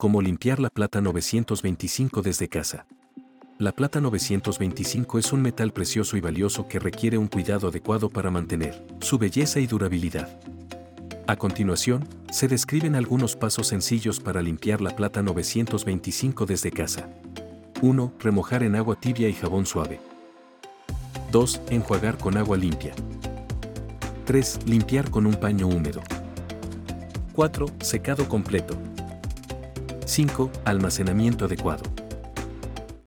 Cómo limpiar la plata 925 desde casa. La plata 925 es un metal precioso y valioso que requiere un cuidado adecuado para mantener su belleza y durabilidad. A continuación, se describen algunos pasos sencillos para limpiar la plata 925 desde casa. 1. Remojar en agua tibia y jabón suave. 2. Enjuagar con agua limpia. 3. Limpiar con un paño húmedo. 4. Secado completo. 5. Almacenamiento adecuado.